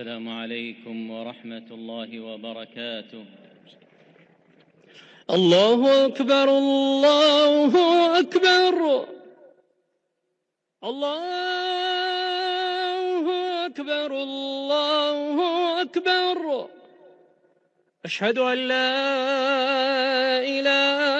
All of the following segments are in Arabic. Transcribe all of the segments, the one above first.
السلام عليكم ورحمة الله وبركاته. الله أكبر الله أكبر. الله أكبر الله أكبر. أشهد أن لا إله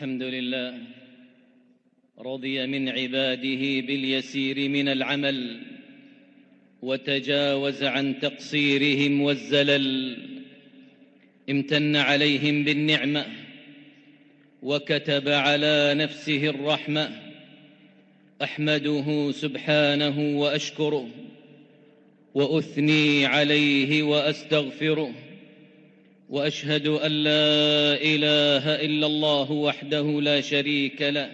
الحمد لله رضي من عباده باليسير من العمل وتجاوز عن تقصيرهم والزلل امتن عليهم بالنعمة وكتب على نفسه الرحمة أحمده سبحانه وأشكره وأثني عليه وأستغفره. وأشهد أن لا إله إلا الله وحده لا شريك له.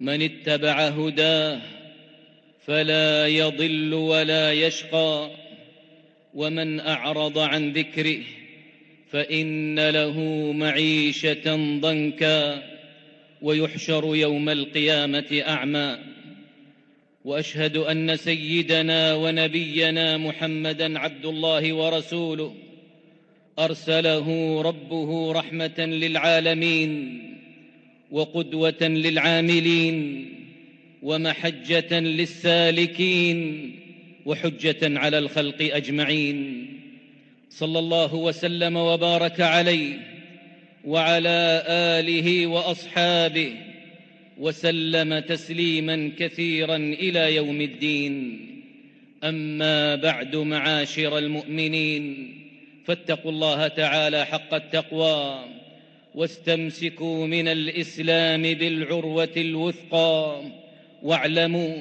من اتبع هداه فلا يضل ولا يشقى. ومن أعرض عن ذكره فإن له معيشة ضنكا ويحشر يوم القيامة أعمى. وأشهد أن سيدنا ونبينا محمدا عبد الله ورسوله أرسله ربه رحمة للعالمين وقدوة للعاملين ومحجة للسالكين وحجة على الخلق أجمعين. صلى الله وسلم وبارك عليه وعلى آله وأصحابه وسلم تسليما كثيرا إلى يوم الدين. أما بعد معاشر المؤمنين فاتقوا الله تعالى حق التقوى واستمسكوا من الإسلام بالعروة الوثقى واعلموا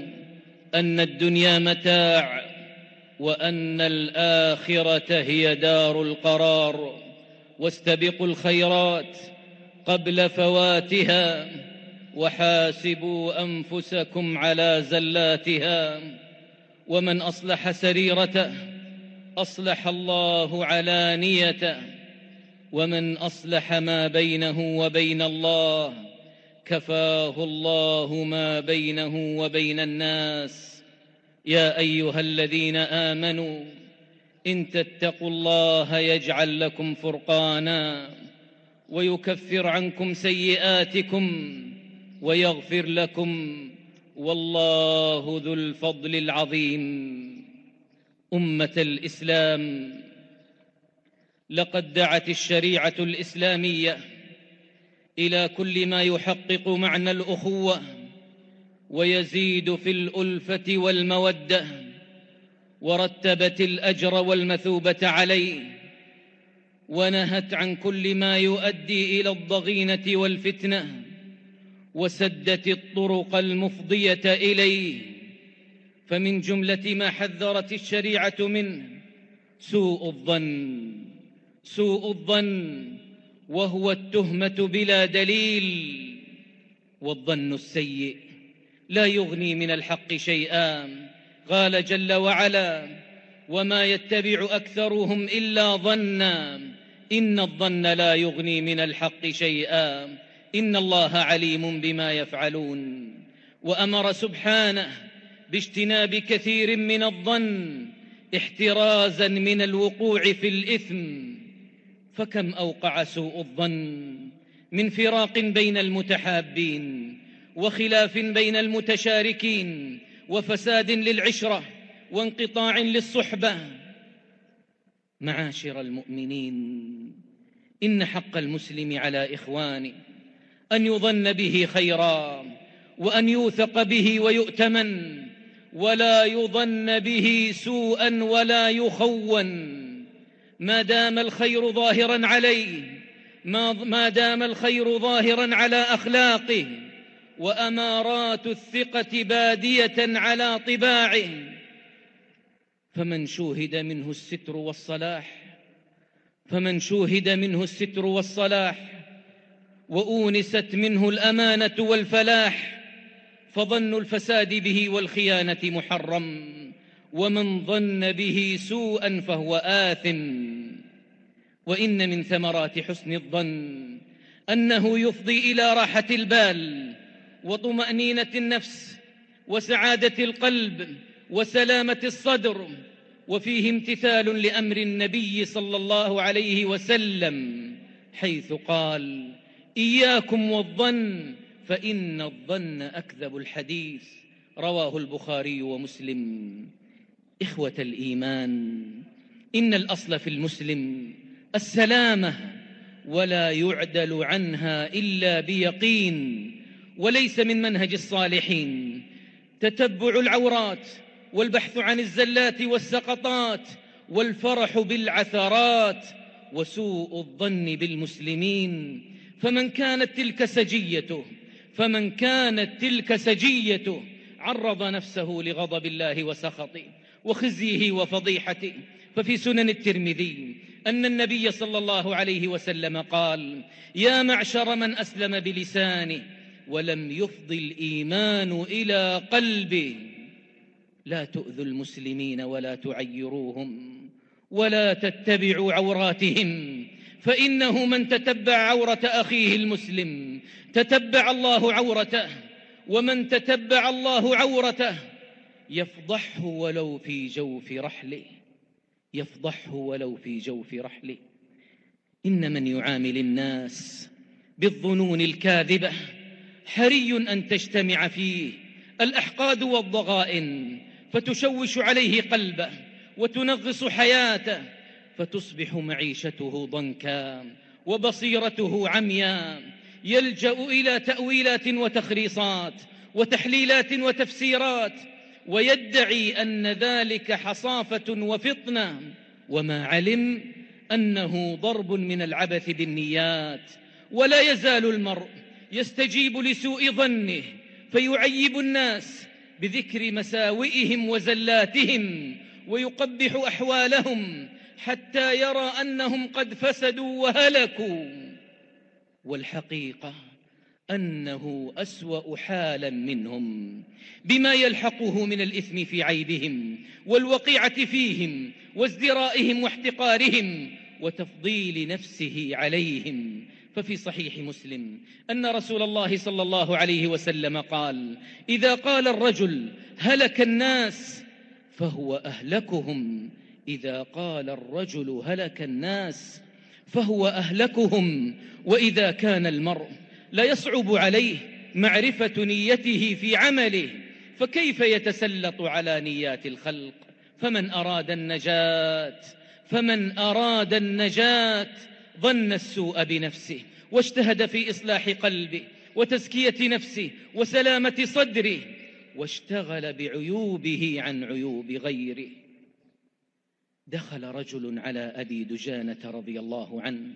أن الدنيا متاع وأن الآخرة هي دار القرار واستبقوا الخيرات قبل فواتها وحاسبوا أنفسكم على زلاتها ومن أصلح سريرته أصلح الله علانيته ومن أصلح ما بينه وبين الله كفاه الله ما بينه وبين الناس. يا أيها الذين آمنوا إن تتقوا الله يجعل لكم فرقانا ويكفر عنكم سيئاتكم ويغفر لكم والله ذو الفضل العظيم. أمة الإسلام. لقد دعت الشريعة الإسلامية إلى كل ما يحقق معنى الأخوة ويزيد في الألفة والمودة ورتبت الأجر والمثوبة عليه ونهت عن كل ما يؤدي إلى الضغينة والفتنة وسدت الطرق المفضية إليه. فمن جملة ما حذرت الشريعة منه سوء الظن سوء الظن وهو التهمة بلا دليل والظن السيء لا يغني من الحق شيئا قال جل وعلا وما يتبع أكثرهم إلا ظنا إن الظن لا يغني من الحق شيئا إن الله عليم بما يفعلون وأمر سبحانه باجتناب كثير من الظن احترازا من الوقوع في الإثم. فكم أوقع سوء الظن؟ من فراق بين المتحابين وخلاف بين المتشاركين وفساد للعشرة وانقطاع للصحبة. معاشر المؤمنين إن حق المسلم على اخوانه أن يظن به خيرا وأن يوثق به ويؤتمن. ولا يظن به سوءا ولا يخون. ما دام الخير ظاهرا عليه ما دام الخير ظاهرا على أخلاقه وأمارات الثقة بادية على طباعه فمن شوهد منه الستر والصلاح فمن شوهد منه الستر والصلاح وأونست منه الأمانة والفلاح فظن الفساد به والخيانة محرم ومن ظن به سوءا فهو آثم. وإن من ثمرات حسن الظن أنه يفضي إلى راحة البال وطمأنينة النفس وسعادة القلب وسلامة الصدر وفيه امتثال لأمر النبي صلى الله عليه وسلم حيث قال إياكم والظن فإن الظن أكذب الحديث رواه البخاري ومسلم. إخوة الإيمان إن الأصل في المسلم السلامة ولا يعدل عنها إلا بيقين وليس من منهج الصالحين. تتبع العورات والبحث عن الزلات والسقطات والفرح بالعثرات وسوء الظن بالمسلمين. فمن كانت تلك سجيته فمن كانت تلك سجيته عرض نفسه لغضب الله وسخطه وخزيه وفضيحته. ففي سنن الترمذي أن النبي صلى الله عليه وسلم قال يا معشر من أسلم بلسانه ولم يفض الإيمان إلى قلبه. لا تؤذوا المسلمين ولا تعيروهم ولا تتبعوا عوراتهم. فإنه من تتبع عورة أخيه المسلم تتبع الله عورته ومن تتبع الله عورته يفضحه ولو في جوف رحله يفضحه ولو في جوف رحله. إن من يعامل الناس بالظنون الكاذبة حري أن تجتمع فيه الأحقاد والضغائن فتشوش عليه قلبه وتنغص حياته فتصبح معيشته ضنكا وبصيرته عميا يلجأ إلى تأويلات وتخريصات وتحليلات وتفسيرات ويدعي أن ذلك حصافة وفطنة وما علم أنه ضرب من العبث بالنيات ولا يزال المرء يستجيب لسوء ظنه فيعيب الناس بذكر مساوئهم وزلاتهم ويقبح أحوالهم حتى يرى أنهم قد فسدوا وهلكوا والحقيقة أنه أسوأ حالا منهم بما يلحقه من الإثم في عيبهم والوقيعة فيهم وازدرائهم واحتقارهم وتفضيل نفسه عليهم. ففي صحيح مسلم أن رسول الله صلى الله عليه وسلم قال إذا قال الرجل هلك الناس فهو أهلكهم إذا قال الرجل هلك الناس فهو أهلكهم وإذا كان المرء لا يصعب عليه معرفة نيته في عمله فكيف يتسلط على نيات الخلق؟ فمن أراد النجاة فمن أراد النجاة ظن السوء بنفسه واجتهد في إصلاح قلبه وتزكية نفسه وسلامة صدره واشتغل بعيوبه عن عيوب غيره. دخل رجل على أبي دجانة رضي الله عنه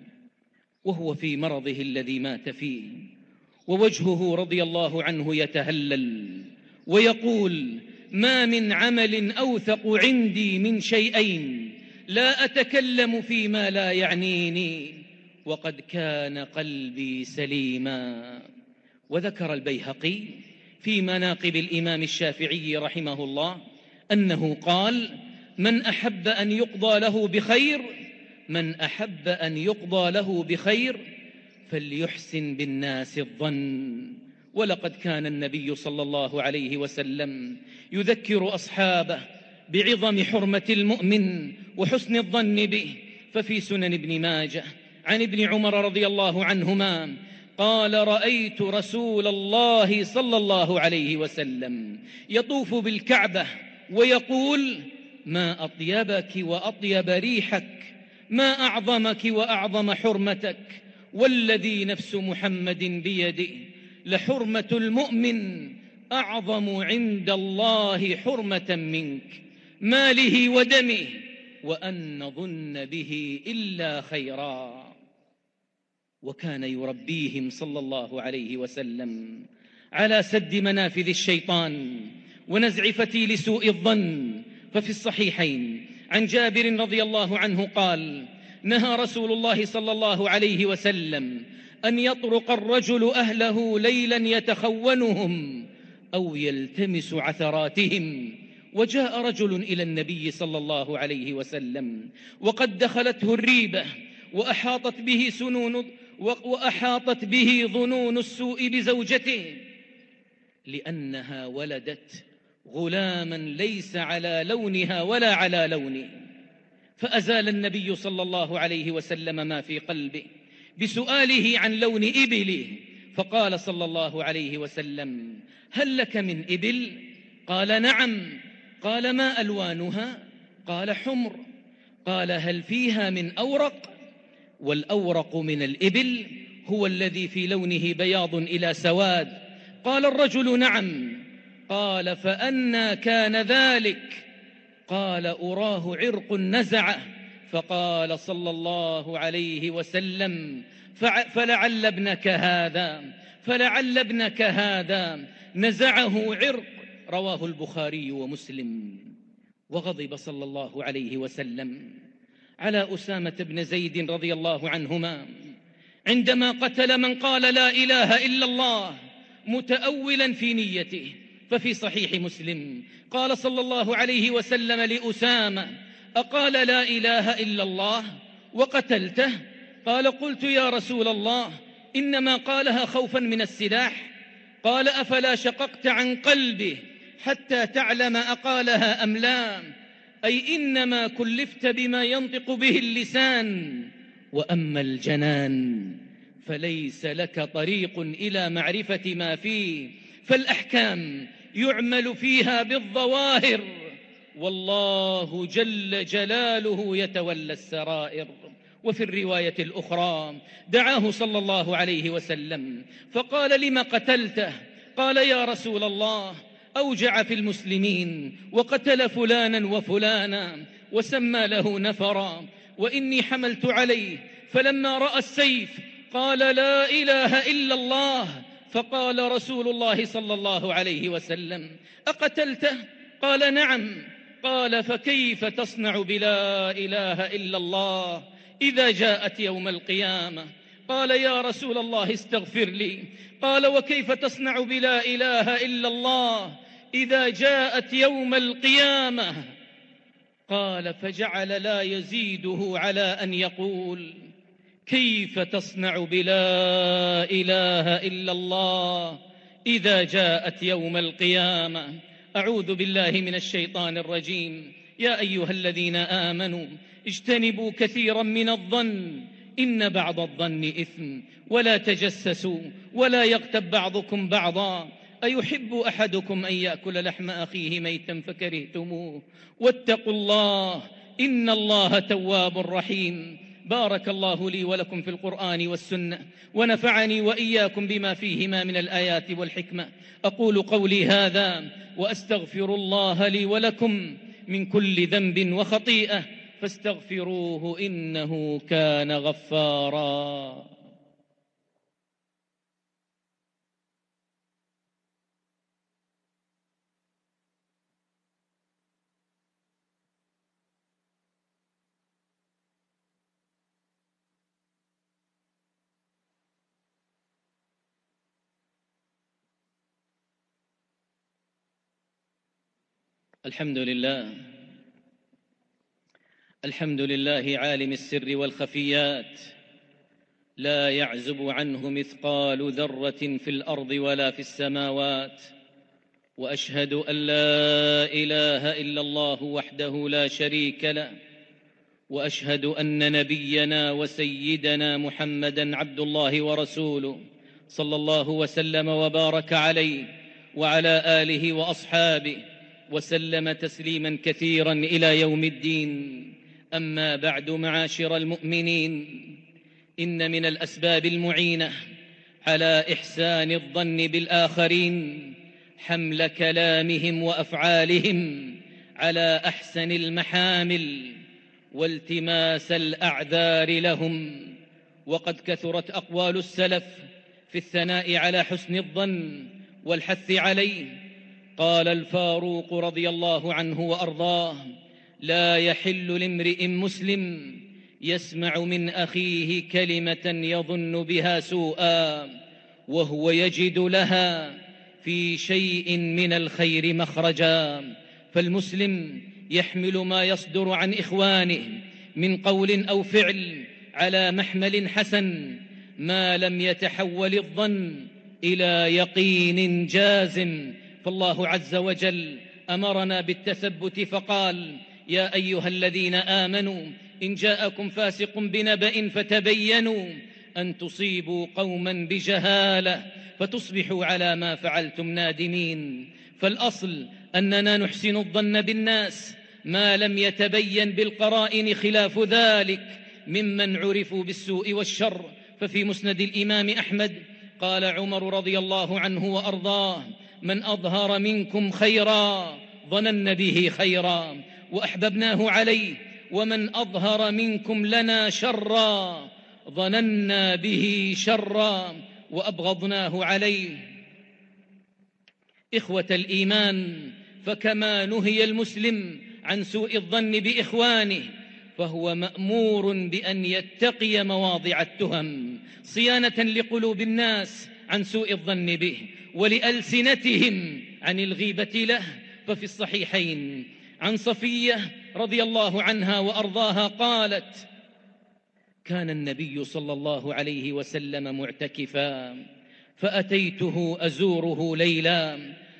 وهو في مرضه الذي مات فيه ووجهه رضي الله عنه يتهلل ويقول ما من عمل أوثق عندي من شيئين لا أتكلم فيما لا يعنيني وقد كان قلبي سليما. وذكر البيهقي في مناقب الإمام الشافعي رحمه الله أنه قال من أحب أن يقضى له بخير من أحب أن يقضى له بخير فليحسن بالناس الظن. ولقد كان النبي صلى الله عليه وسلم يذكر أصحابه بعظم حرمة المؤمن وحسن الظن به. ففي سنن ابن ماجه عن ابن عمر رضي الله عنهما قال رأيت رسول الله صلى الله عليه وسلم يطوف بالكعبة ويقول ما أطيبك وأطيب ريحك ما أعظمك وأعظم حرمتك. والذي نفس محمد بيده لحرمة المؤمن أعظم عند الله حرمة منك ماله ودمه وأن نظن به إلا خيرا. وكان يربيهم صلى الله عليه وسلم على سد منافذ الشيطان ونزع فتيل سوء الظن ففي الصحيحين عن جابر رضي الله عنه قال نهى رسول الله صلى الله عليه وسلم أن يطرق الرجل أهله ليلا يتخونهم أو يلتمس عثراتهم. وجاء رجل إلى النبي صلى الله عليه وسلم وقد دخلته الريبة وأحاطت به سنون وأحاطت به ظنون السوء بزوجته لأنها ولدت غلاما ليس على لونها ولا على لونه. فأزال النبي صلى الله عليه وسلم ما في قلبه بسؤاله عن لون إبله. فقال صلى الله عليه وسلم هل لك من إبل؟ قال نعم. قال ما ألوانها؟ قال حمر. قال هل فيها من أورق؟ والأورق من الإبل هو الذي في لونه بياض إلى سواد. قال الرجل نعم. قال فأنا كان ذلك. قال أراه عرق نزعه فقال صلى الله عليه وسلم فلعل ابنك هذا فلعل ابنك هذا. نزعه عرق. رواه البخاري ومسلم. وغضب صلى الله عليه وسلم. على أسامة بن زيد رضي الله عنهما. عندما قتل من قال لا إله إلا الله متأولا في نيته. ففي صحيح مسلم قال صلى الله عليه وسلم لأسامة أقال لا إله إلا الله وقتلته؟ قال قلت يا رسول الله إنما قالها خوفا من السلاح. قال أفلا شققت عن قلبه حتى تعلم أقالها أم لا؟ أي إنما كلفت بما ينطق به اللسان. وأما الجنان فليس لك طريق إلى معرفة ما فيه فالأحكام يعمل فيها بالظواهر. والله جل جلاله يتولى السرائر. وفي الرواية الأخرى دعاه صلى الله عليه وسلم فقال لم قتلته؟ قال يا رسول الله أوجع في المسلمين وقتل فلانا وفلانا وسمى له نفرا وإني حملت عليه فلما رأى السيف قال لا إله إلا الله فقال رسول الله صلى الله عليه وسلم أقتلته؟ قال نعم. قال فكيف تصنع بلا إله إلا الله إذا جاءت يوم القيامة؟ قال يا رسول الله استغفر لي. قال وكيف تصنع بلا إله إلا الله إذا جاءت يوم القيامة؟ قال فجعل لا يزيده على أن يقول. كيف تصنع بلا إله إلا الله إذا جاءت يوم القيامة؟ أعوذ بالله من الشيطان الرجيم. يا أيها الذين آمنوا اجتنبوا كثيرا من الظن إن بعض الظن إثم. ولا تجسسوا ولا يغتب بعضكم بعضا. أيحب أحدكم أن يأكل لحم أخيه ميتا فكرهتموه؟ واتقوا الله إن الله تواب رحيم. بارك الله لي ولكم في القرآن والسنة ونفعني وإياكم بما فيهما من الآيات والحكمة. أقول قولي هذا وأستغفر الله لي ولكم من كل ذنب وخطيئة فاستغفروه إنه كان غفارا. الحمد لله. الحمد لله عالم السر والخفيات. لا يعزب عنه مثقال ذرة في الأرض ولا في السماوات. وأشهد أن لا إله إلا الله وحده لا شريك له. وأشهد أن نبينا وسيدنا محمدا عبد الله ورسوله صلى الله وسلم وبارك عليه وعلى آله وأصحابه وسلم تسليما كثيرا إلى يوم الدين. أما بعد معاشر المؤمنين إن من الأسباب المعينة على إحسان الظن بالآخرين حمل كلامهم وأفعالهم على أحسن المحامل والتماس الأعذار لهم. وقد كثرت أقوال السلف في الثناء على حسن الظن والحث عليه. قال الفاروق رضي الله عنه وأرضاه لا يحل لامرئ مسلم يسمع من أخيه كلمة يظن بها سوءا وهو يجد لها في شيء من الخير مخرجا. فالمسلم يحمل ما يصدر عن إخوانه من قول أو فعل على محمل حسن ما لم يتحول الظن إلى يقين جازم فالله عز وجل أمرنا بالتثبت فقال يا أيها الذين آمنوا إن جاءكم فاسق بنبأ فتبينوا أن تصيبوا قوما بجهالة فتصبحوا على ما فعلتم نادمين. فالأصل أننا نحسن الظن بالناس ما لم يتبين بالقرائن خلاف ذلك ممن عرفوا بالسوء والشر. ففي مسند الإمام أحمد قال عمر رضي الله عنه وأرضاه من أظهر منكم خيرا ظنن به خيرا وأحببناه عليه ومن أظهر منكم لنا شرا ظننا به شرا وأبغضناه عليه. إخوة الإيمان فكما نهي المسلم عن سوء الظن بإخوانه فهو مأمور بأن يتقي مواضع التهم صيانة لقلوب الناس عن سوء الظن به. ولألسنتهم عن الغيبة له. ففي الصحيحين عن صفية رضي الله عنها وأرضاها قالت كان النبي صلى الله عليه وسلم معتكفا فأتيته أزوره ليلا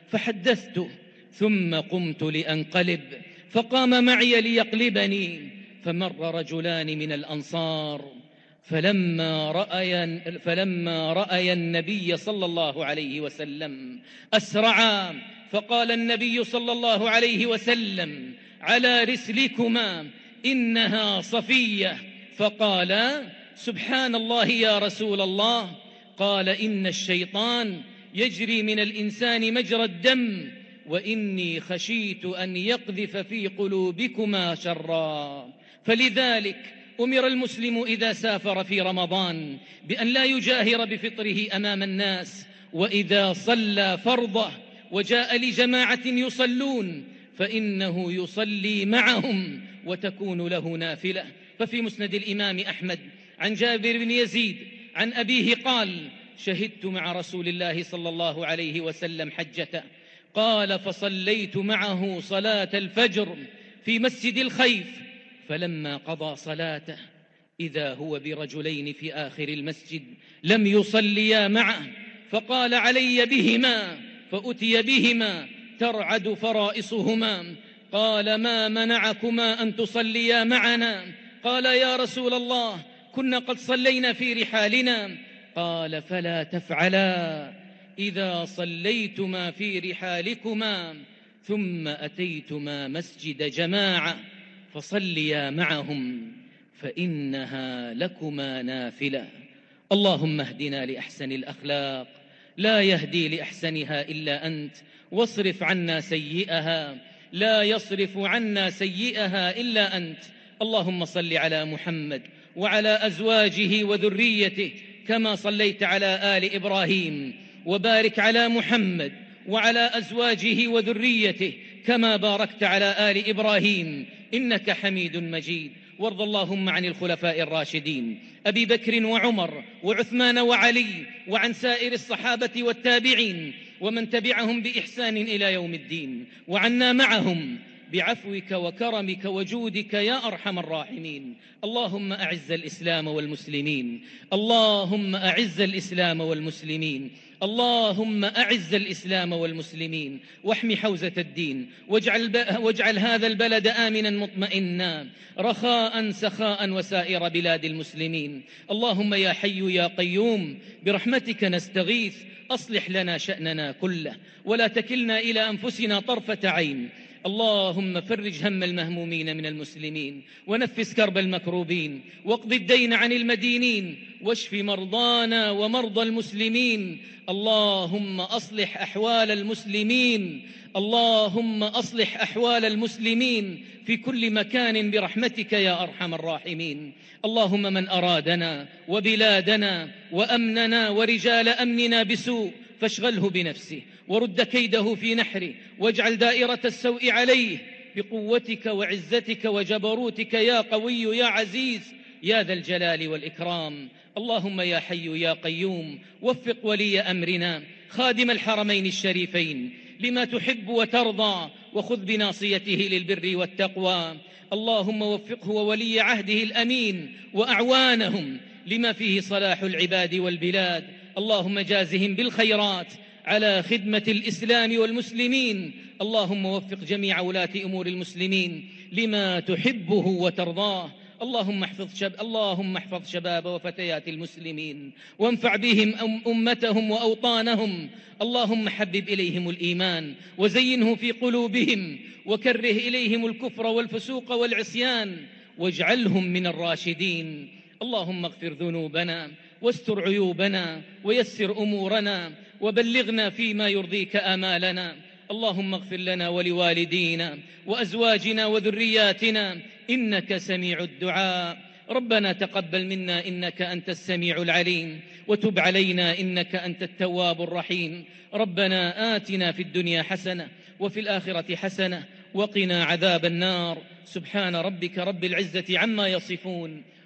فحدثته ثم قمت لأنقلب فقام معي ليقلبني فمر رجلان من الأنصار. فلما رأي, فلما رأي النبي صلى الله عليه وسلم أسرعا فقال النبي صلى الله عليه وسلم على رسلكما إنها صفية فقال سبحان الله يا رسول الله قال إن الشيطان يجري من الإنسان مجرى الدم وإني خشيت أن يقذف في قلوبكما شرا فلذلك أمر المسلم إذا سافر في رمضان بأن لا يجاهر بفطره أمام الناس وإذا صلى فرضه وجاء لجماعة يصلون فإنه يصلي معهم وتكون له نافلة. ففي مسند الإمام أحمد عن جابر بن يزيد عن أبيه قال شهدت مع رسول الله صلى الله عليه وسلم حجته قال فصليت معه صلاة الفجر في مسجد الخيف فلما قضى صلاته إذا هو برجلين في آخر المسجد لم يصليا معه فقال علي بهما فأتي بهما ترعد فرائصهما. قال ما منعكما أن تصليا معنا؟ قال يا رسول الله كنا قد صلينا في رحالنا. قال فلا تفعلا إذا صليتما في رحالكما ثم أتيتما مسجد جماعة. فصليا معهم فإنها لكما نافلة. اللهم اهدنا لأحسن الأخلاق لا يهدي لأحسنها إلا أنت. واصرف عنا سيئها لا يصرف عنا سيئها إلا أنت. اللهم صل على محمد وعلى أزواجه وذريته كما صليت على آل إبراهيم. وبارك على محمد وعلى أزواجه وذريته كما باركت على آل إبراهيم إنك حميد مجيد. وارض اللهم عن الخلفاء الراشدين أبي بكر وعمر وعثمان وعلي وعن سائر الصحابة والتابعين ومن تبعهم بإحسان إلى يوم الدين وعنا معهم بعفوك وكرمك وجودك يا أرحم الراحمين. اللهم أعز الإسلام والمسلمين. اللهم أعز الإسلام والمسلمين. اللهم أعز الإسلام والمسلمين. واحم حوزة الدين. واجعل. واجعل هذا البلد امنا مطمئنا. رخاء سخاء وسائر بلاد المسلمين. اللهم يا حي يا قيوم برحمتك نستغيث. أصلح لنا شأننا كله. ولا تكلنا إلى أنفسنا طرفة عين. اللهم فرج هم المهمومين من المسلمين ونفس كرب المكروبين واقض الدين عن المدينين واشف مرضانا ومرضى المسلمين. اللهم أصلح أحوال المسلمين اللهم أصلح أحوال المسلمين في كل مكان برحمتك يا أرحم الراحمين. اللهم من أرادنا وبلادنا وأمننا ورجال أمننا بسوء فاشغله بنفسه ورد كيده في نحره واجعل دائرة السوء عليه بقوتك وعزتك وجبروتك يا قوي يا عزيز يا ذا الجلال والإكرام. اللهم يا حي يا قيوم وفق ولي أمرنا خادم الحرمين الشريفين لما تحب وترضى وخذ بناصيته للبر والتقوى. اللهم وفقه وولي عهده الأمين وأعوانهم لما فيه صلاح العباد والبلاد اللهم جازهم بالخيرات على خدمة الإسلام والمسلمين. اللهم وفق جميع ولاة أمور المسلمين لما تحبه وترضاه. اللهم احفظ شب... اللهم احفظ شباب وفتيات المسلمين. وانفع بهم أم... أمتهم وأوطانهم. اللهم حبب إليهم الإيمان وزينه في قلوبهم. وكره إليهم الكفر والفسوق والعصيان. واجعلهم من الراشدين. اللهم اغفر ذنوبنا واستر عيوبنا ويسر أمورنا وبلغنا فيما يرضيك آمالنا. اللهم اغفر لنا ولوالدينا وأزواجنا وذرياتنا إنك سميع الدعاء. ربنا تقبل منا إنك أنت السميع العليم وتب علينا إنك أنت التواب الرحيم. ربنا آتنا في الدنيا حسنة وفي الآخرة حسنة وقنا عذاب النار. سبحان ربك رب العزة عما يصفون.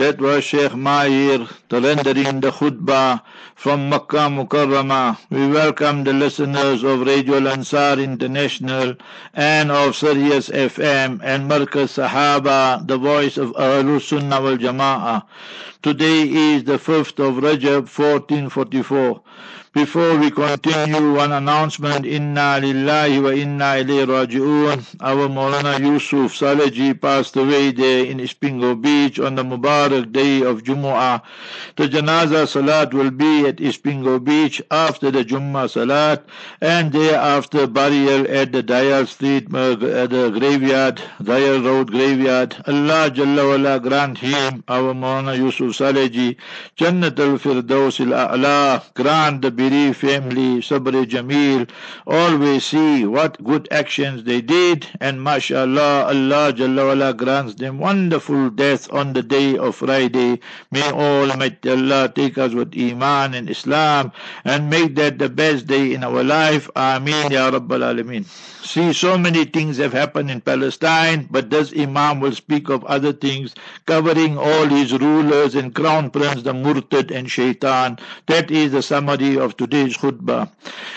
That was Sheikh Mahir rendering the khutbah from Makkah Mukarramah. We welcome the listeners of Radio Lansar International and of Sirius FM and Markaz Sahaba, the voice of Ahlul Sunnah wal Jama'ah. Today is the 5th of Rajab 1444. Before we continue, one announcement, Inna lillahi wa inna ilayhi raji'un. Our Maulana Yusuf Saleji passed away there in Ispingo Beach on the Mubarak day of Jumu'ah. The Janaza Salat will be at Ispingo Beach after the Jummah Salat and thereafter burial at the Dayal Street uh, the graveyard, Dayal Road graveyard. Allah Jalla wala grant him, our Maulana Yusuf Saleji, Jannat al-Firdaus al-A'la, grant the bereaved family, Sabr Jamil, always see what good actions they did, and mashallah, Allah Jalla grants them wonderful death on the day of Friday. May Almighty Allah take us with Iman and Islam and make that the best day in our life. Ameen Ya Rabbal Alameen. See, so many things have happened in Palestine, but this Imam will speak of other things, covering all his rulers and crown prince, the Murtad and Shaitan. That is the summary of of today's khutbah.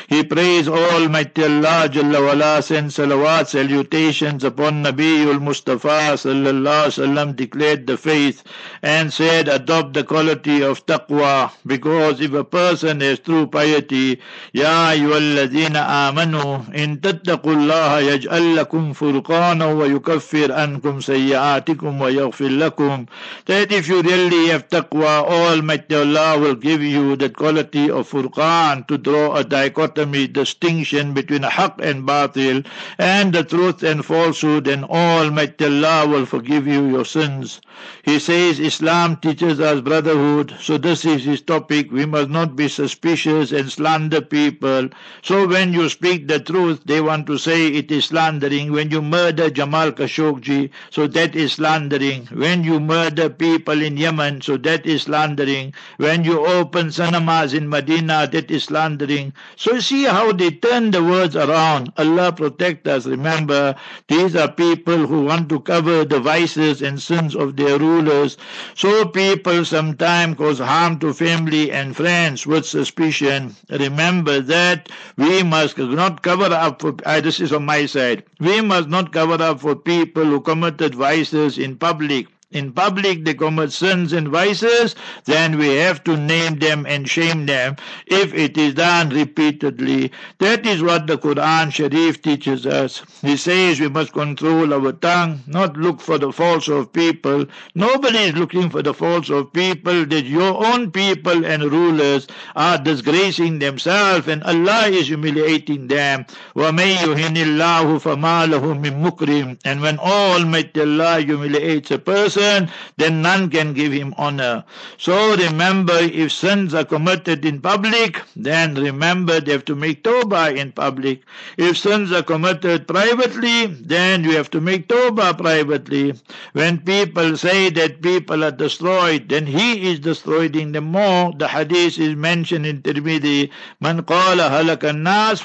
He prays Almighty Allah Jalla wala send salawat, salutations upon Nabiul Mustafa sallallahu Wasallam, declared the faith and said adopt the quality of taqwa because if a person has true piety, Ya ayyuhalladhina amanu in tattaqullaha yaj'al lakum furqana wa yukaffir ankum sayyi'atikum wa yaghfir lakum. That if you really have taqwa, Almighty Allah will give you that quality of furqan to draw a dichotomy distinction between haq and batil and the truth and falsehood and Almighty Allah will forgive you your sins he says Islam teaches us brotherhood. So this is his topic. We must not be suspicious and slander people. So when you speak the truth, they want to say it is slandering. When you murder Jamal Khashoggi, so that is slandering. When you murder people in Yemen, so that is slandering. When you open cinemas in Medina, that is slandering. So see how they turn the words around. Allah protect us. Remember, these are people who want to cover the vices and sins of their rulers. So people sometimes cause harm to family and friends with suspicion. Remember that we must not cover up for, uh, this is on my side, we must not cover up for people who committed vices in public in public they commit sins and vices, then we have to name them and shame them if it is done repeatedly. That is what the Quran Sharif teaches us. He says we must control our tongue, not look for the faults of people. Nobody is looking for the faults of people, that your own people and rulers are disgracing themselves and Allah is humiliating them. وَمَن يُهِنِ اللَّهُ فَمَا لَهُ مِن مُكْرِمٍ And when Almighty Allah humiliates a person, person, then none can give him honor. So remember, if sins are committed in public, then remember they have to make tawbah in public. If sins are committed privately, then you have to make tawbah privately. When people say that people are destroyed, then he is destroying them more. The hadith is mentioned in Tirmidhi, Man qala nas.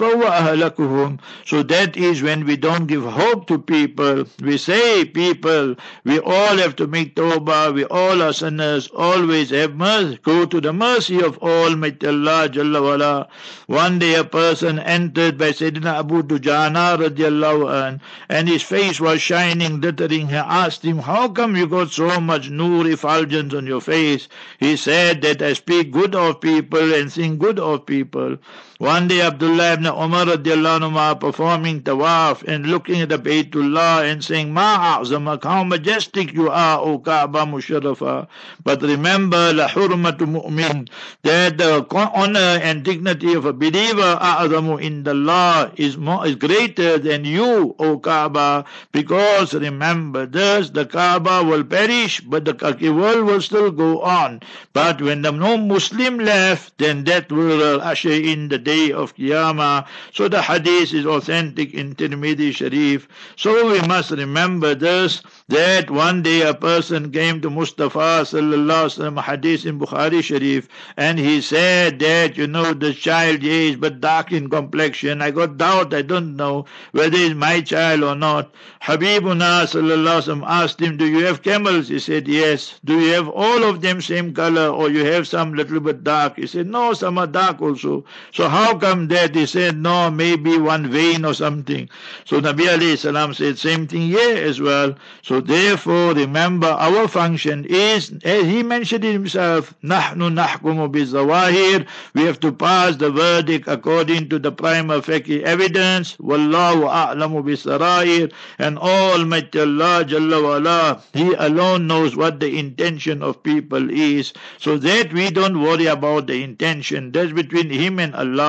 So that is when we don't give hope to people. We say people, we all have to make tawbah. We all are sinners. Always have mercy. Go to the mercy of Almighty Allah Jalla wala. One day a person entered by Sayyidina Abu Dujana radiallahu an, and his face was shining, glittering. He asked him, How come you got so much nur effulgence on your face? He said that I speak good of people and sing good of people. One day Abdullah ibn Umar radiallahu performing tawaf and looking at the Baytullah and saying, Ma'a'zamak, how majestic you are, O Kaaba Musharrafa. But remember, la hurmatu mu'min, that the honor and dignity of a believer, a'zamu indallah, is more, is greater than you, O Kaaba, because remember this, the Kaaba will perish, but the world will still go on. But when the no Muslim left, then that will usher in the day of Qiyamah. So the hadith is authentic in Tirmidhi Sharif. So we must remember this, that one day a person came to Mustafa sallallahu alaihi wasallam, hadith in Bukhari Sharif, and he said that, you know, the child is but dark in complexion. I got doubt, I don't know whether it's my child or not. Habibuna sallallahu asked him, do you have camels? He said, yes. Do you have all of them same color or you have some little bit dark? He said, no, some are dark also. So how come that? He said, No, maybe one vein or something. So Nabi alayhi salam said, Same thing here as well. So therefore, remember, our function is, as he mentioned himself, Nahnu نحكم bizawahir. We have to pass the verdict according to the prima facie evidence. Wallahu أعلم bisarair. And Almighty Allah, Jalla wa'ala, He alone knows what the intention of people is. So that we don't worry about the intention. That's between Him and Allah.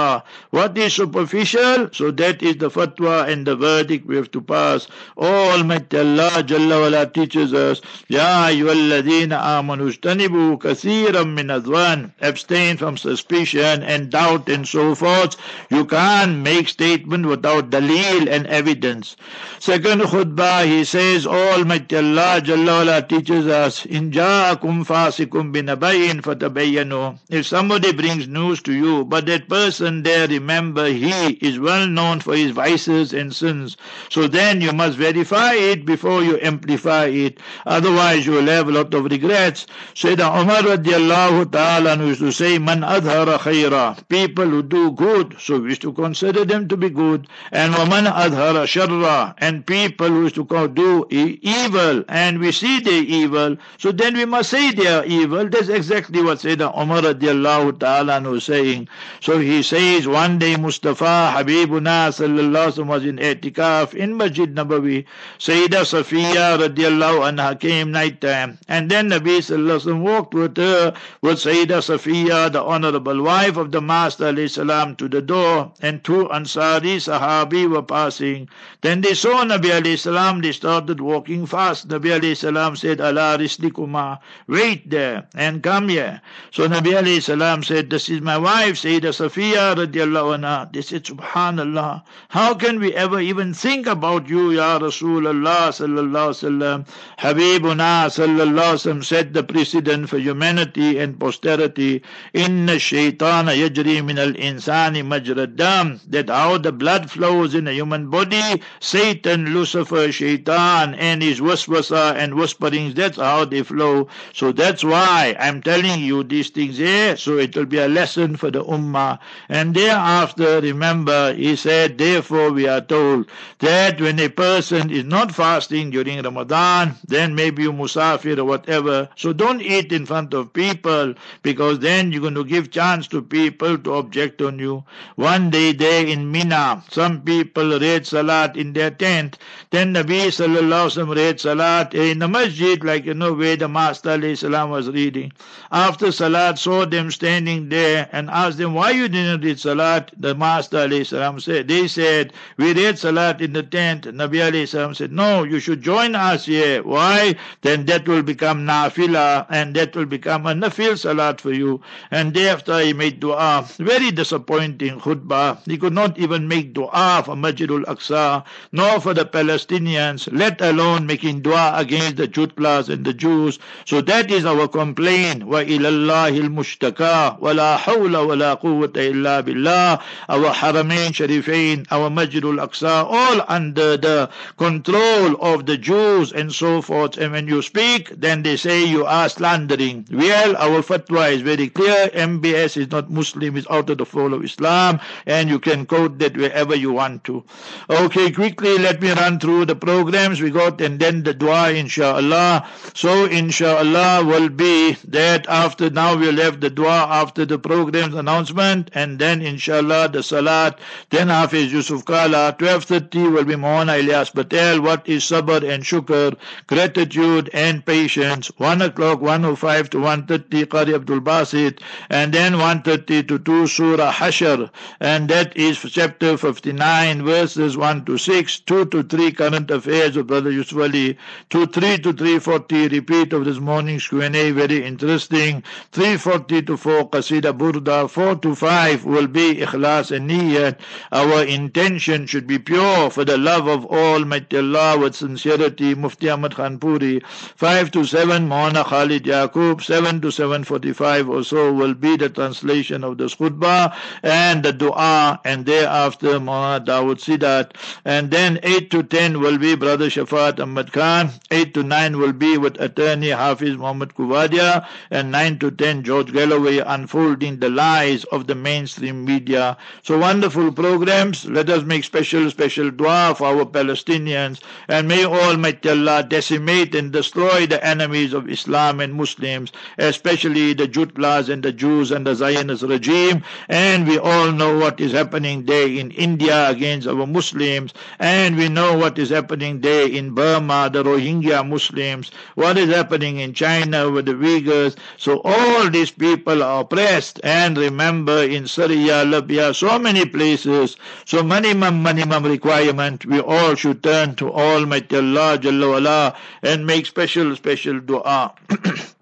What is superficial? So that is the fatwa and the verdict we have to pass. Almighty Allah Jalla wala teaches us, Ya ayyuhalladhina amanu ijtanibu kathiran min adwan. Abstain from suspicion and doubt and so forth. You can't make statement without dalil and evidence. Second khutbah, he says, Almighty Allah Jalla wala teaches us, In ja'akum fasikum binabayin fatabayyanu. If somebody brings news to you, but that person person there, remember, he is well known for his vices and sins. So then you must verify it before you amplify it. Otherwise, you will have a lot of regrets. Sayyidina Umar radiallahu ta'ala used to say, Man adhara khayra. People who do good, so we used to consider them to be good. And man adhara sharra. And people who used to do evil, and we see they evil, so then we must say they are evil. That's exactly what Sayyidina Umar radiallahu ta'ala was saying. So he said, says one day Mustafa Habibuna sallallahu was in etikaf in Masjid Nabawi. Sayyida Safiya radiallahu anha came night time. And then Nabi sallallahu walked with her, with Sayyida Safiya, the honorable wife of the Master salam, to the door. And two Ansari Sahabi were passing. Then they saw Nabi salam, they started walking fast. Nabi salam said, Allah rislikuma, wait there and come here. So Nabi salam said, this is my wife, Sayyida Safiya radiallahu anha. They said, Subhanallah, how can we ever even think about you, Ya Rasulullah sallallahu sallam? Habibuna sallallahu sallam set the precedent for humanity and posterity. Inna shaitana yajri min al insani majra dam. That how the blood flows in a human body, Satan, Lucifer, shaitan, and his waswasa and whisperings, that's how they flow. So that's why I'm telling you these things here, so it will be a lesson for the Ummah. And thereafter, remember, he said, therefore we are told that when a person is not fasting during Ramadan, then maybe you musafir or whatever, so don't eat in front of people because then you're going to give chance to people to object on you. One day there in Mina, some people read Salat in their tent. Then Nabi Sallallahu Alaihi Wasallam read Salat in the masjid, like you know where the Master was reading. After Salat, saw them standing there and asked them, why you didn't read Salat? The Master salam said, they said, we read Salat in the tent. Nabi salam said, no, you should join us here. Why? Then that will become nafila and that will become a nafil Salat for you. And thereafter he made dua. Very disappointing khutbah. He could not even make dua for Masjidul Aqsa, nor for the Palestinians, let alone making dua against the Jutlas and the Jews. So that is our complaint. وإلى الله المشتكى ولا حول ولا قوة إلا illa billah, our Haramain Sharifain, our Majidul Aqsa, all under the control of the Jews and so forth. And when you speak, then they say you are slandering. Well, our fatwa is very clear. MBS is not Muslim, it's out of the fold of Islam, and you can quote that wherever you want to. Okay, quickly let me run through the programs we got and then the dua, inshallah. So, inshallah, will be that after now we'll have the dua after the program's announcement and then inshallah the salat then Hafiz Yusuf Kala 12.30 will be Mohana Ilyas Patel. What is sabr and shukr? Gratitude and patience. 1 o'clock 105 to 1.30 Qari Abdul Basit. And then 1.30 to 2 Surah Hashr. And that is chapter 59 verses 1 to 6 2 to 3 current affairs of Brother Yusuf Ali. 2 3 to 340 repeat of this morning's Q&A very interesting. 340 to 4 Qasida Burda. 4 to 5 will be Ikhlas and Niyyat our intention should be pure for the love of Almighty Allah with sincerity. Mufti Ahmad Khan Puri. 5 to 7 Mohana Khalid Yaqub 7 to 7.45 or so will be the translation of the khutbah and the dua and thereafter Mohana Dawood Sidat. And then 8 to 10 will be Brother Shafat Ahmad Khan. 8 to 9 will be with attorney Hafiz Muhammad Kuvadia. And 9 to 10 George Galloway unfolding the lies of the mainstream media. So wonderful programs. Let us make special special dua for our Palestinians. And may Almighty Allah decimate and destroy the enemies of Islam and Muslims especially the Jutlas and the Jews and the Zionist regime. And we all know what is happening there in India against our Muslims. And we know what is happening there in Burma the Rohingya Muslims. What is happening in China with the Uyghurs. So all these people are oppressed. And remember in Syria Libya so many places so minimum minimum requirement we all should turn to Almighty Allah Jalla and make special special dua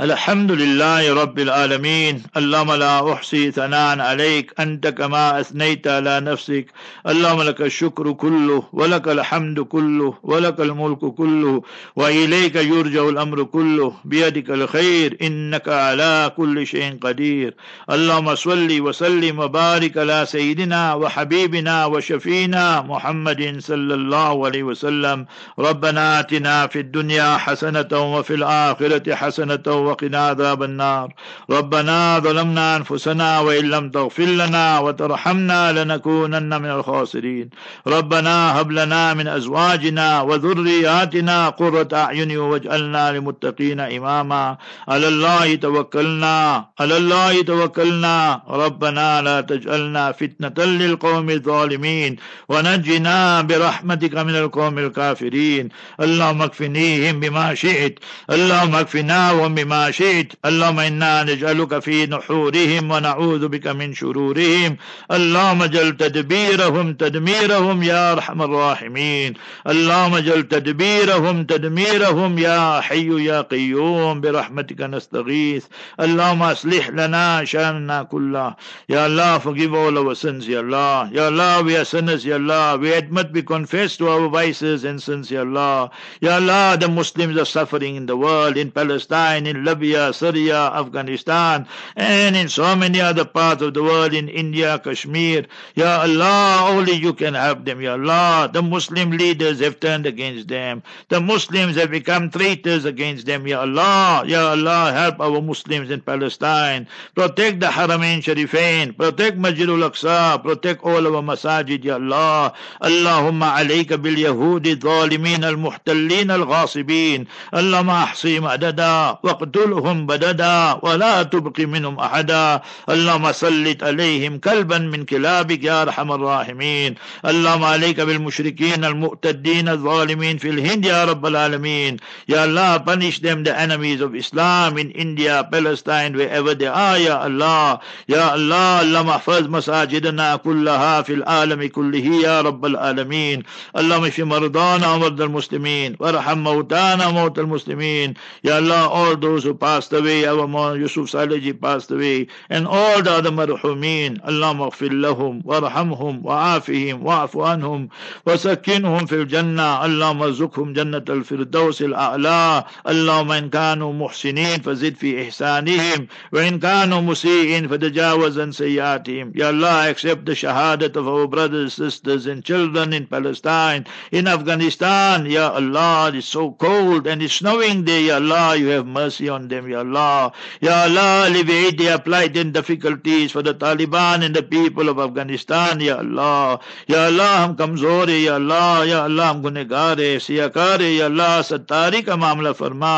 الحمد لله رب العالمين اللهم لا أحصي ثناء عليك أنت كما أثنيت على نفسك اللهم لك الشكر كله ولك الحمد كله ولك الملك كله وإليك يرجع الأمر كله بيدك الخير إنك على كل شيء قدير اللهم صل وسلم وبارك على سيدنا وحبيبنا وشفينا محمد صلى الله عليه وسلم ربنا آتنا في الدنيا حسنة وفي الآخرة حسنة وقنا عذاب النار. ربنا ظلمنا أنفسنا وإن لم تغفر لنا وترحمنا لنكونن من الخاسرين. ربنا هب لنا من أزواجنا وذرياتنا قرة أعين واجعلنا للمتقين إماما. على الله توكلنا على الله توكلنا. ربنا لا تجعلنا فتنة للقوم الظالمين. ونجنا برحمتك من القوم الكافرين. اللهم اكفنيهم بما شئت. اللهم اكفناهم بما شئت. اللهم إنا نجعلك في نحورهم ونعوذ بك من شرورهم. اللهم اجعل تدبيرهم تدميرهم يا أرحم الراحمين. اللهم اجعل تدبيرهم تدميرهم يا حي يا قيوم. برحمتك نستغيث. اللهم أصلح لنا شأننا كله. يا الله forgive all our sins يا الله. يا الله we are sinners يا الله. We admit we confess to our vices and sins يا الله. يا الله the Muslims are suffering in the world in Palestine in Libya Syria Afghanistan and in so many other parts of the world in India Kashmir Ya Allah only you can help them Ya Allah the Muslim leaders have turned against them the Muslims have become traitors against them Ya Allah Ya Allah help our Muslims in Palestine protect the Haramain Sharifain protect Masjid al-Aqsa protect all our masajid Ya Allah Allahumma alayka bil Yahudi الظالمين المحتلين الغاصبين اللهم احصيهم عددا واقتلهم بددا ولا تبق منهم أحدا. اللهم سلط عليهم كلبا من كلابك يا أرحم الراحمين. اللهم عليك بالمشركين المؤتدين الظالمين في الهند يا رب العالمين. يا الله punish them the enemies of Islam in India Palestine wherever they are يا الله يا الله اللهم احفظ مساجدنا كلها في العالم كله يا رب العالمين اللهم اشف مرضانا ومرضى المسلمين وارحم موتانا وموتى المسلمين يا Allah all those who passed away our Maulana Yusuf Saleh passed away and all the other marhumin اللهم اغفر لهم وارحمهم وعافهم واعف عنهم وسكنهم في الجنة اللهم ارزقهم جنة الفردوس الأعلى اللهم إن كانوا محسنين فزد في إحسانهم وإن كانوا مسيئين فتجاوز عن سيئاتهم يا Allah accept the shahadat of our brothers sisters and children in Palestine in Afghanistan Ya Allah it's so cold and it's snowing there Ya Allah you have mercy on on them, Ya Allah. Ya Allah, alleviate the applied and difficulties for the Taliban and the people of Afghanistan, Ya Allah. Ya Allah, ہم کمزور ہیں, Ya Allah. Ya Allah, ہم گنہگار ہیں, سیاہ کار ہیں, Ya Allah. ستاری کا معاملہ فرما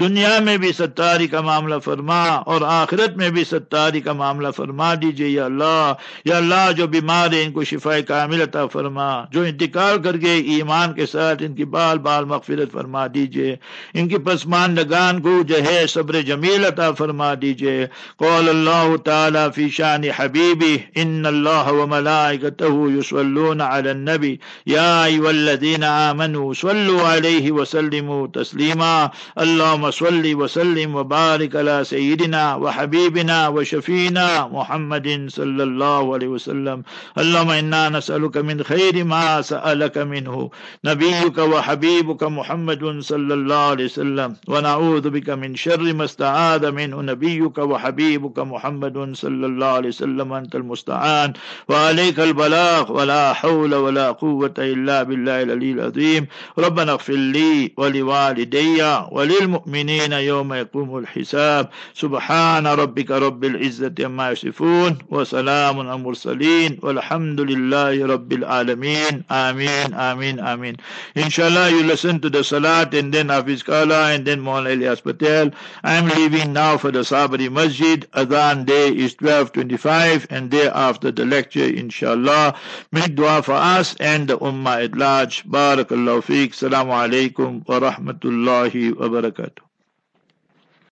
دنیا میں بھی ستاری کا معاملہ فرما اور آخرت میں بھی ستاری کا معاملہ فرما دیجیے یا اللہ یا اللہ جو بیمار ہیں ان کو شفا کامل عطا فرما جو انتقال کر گئے ایمان کے ساتھ ان کی بال بال مغفرت فرما دیجیے ان کی پسماندگان کو جو है सब्र जमील अता फरमा दीजिए कौल अल्लाह ताला फी शान हबीबी इन अल्लाह व मलाइकतहु युसल्लून अला النبي يا أيها الذين آمنوا صلوا عليه وسلموا تسليما اللهم صل وسلم وبارك على سيدنا وحبيبنا وشفينا محمد صلى الله عليه وسلم اللهم إنا نسألك من خير ما سألك منه نبيك وحبيبك محمد صلى الله عليه وسلم ونعوذ بك من شر ما استعاذ منه نبيك وحبيبك محمد صلى الله عليه وسلم أنت المستعان. وعليك البلاغ ولا حول ولا قوة إلا بالله العلي العظيم. ربنا اغفر لي ولوالدي وللمؤمنين يوم يقوم الحساب. سبحان ربك رب العزة عما يصفون وسلام على المرسلين والحمد لله رب العالمين. آمين آمين آمين. Inshallah you listen to the Salat and then Hafiz Kala and then Maulana Ilyas Patel. I'm leaving now for the Sabri Masjid Adhan day is 12.25 and day after the lecture inshallah. Make dua for us and the Ummah at large. Barakallahu feek. Assalamu alaikum wa rahmatullahi wa barakatuh